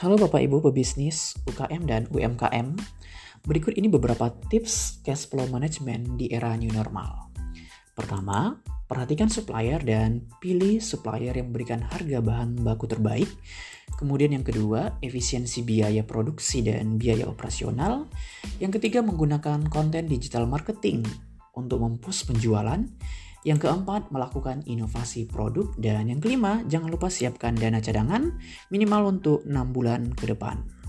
Halo Bapak Ibu pebisnis, UKM dan UMKM. Berikut ini beberapa tips cash flow management di era new normal. Pertama, perhatikan supplier dan pilih supplier yang memberikan harga bahan baku terbaik. Kemudian yang kedua, efisiensi biaya produksi dan biaya operasional. Yang ketiga, menggunakan konten digital marketing untuk mempush penjualan. Yang keempat, melakukan inovasi produk. Dan yang kelima, jangan lupa siapkan dana cadangan minimal untuk 6 bulan ke depan.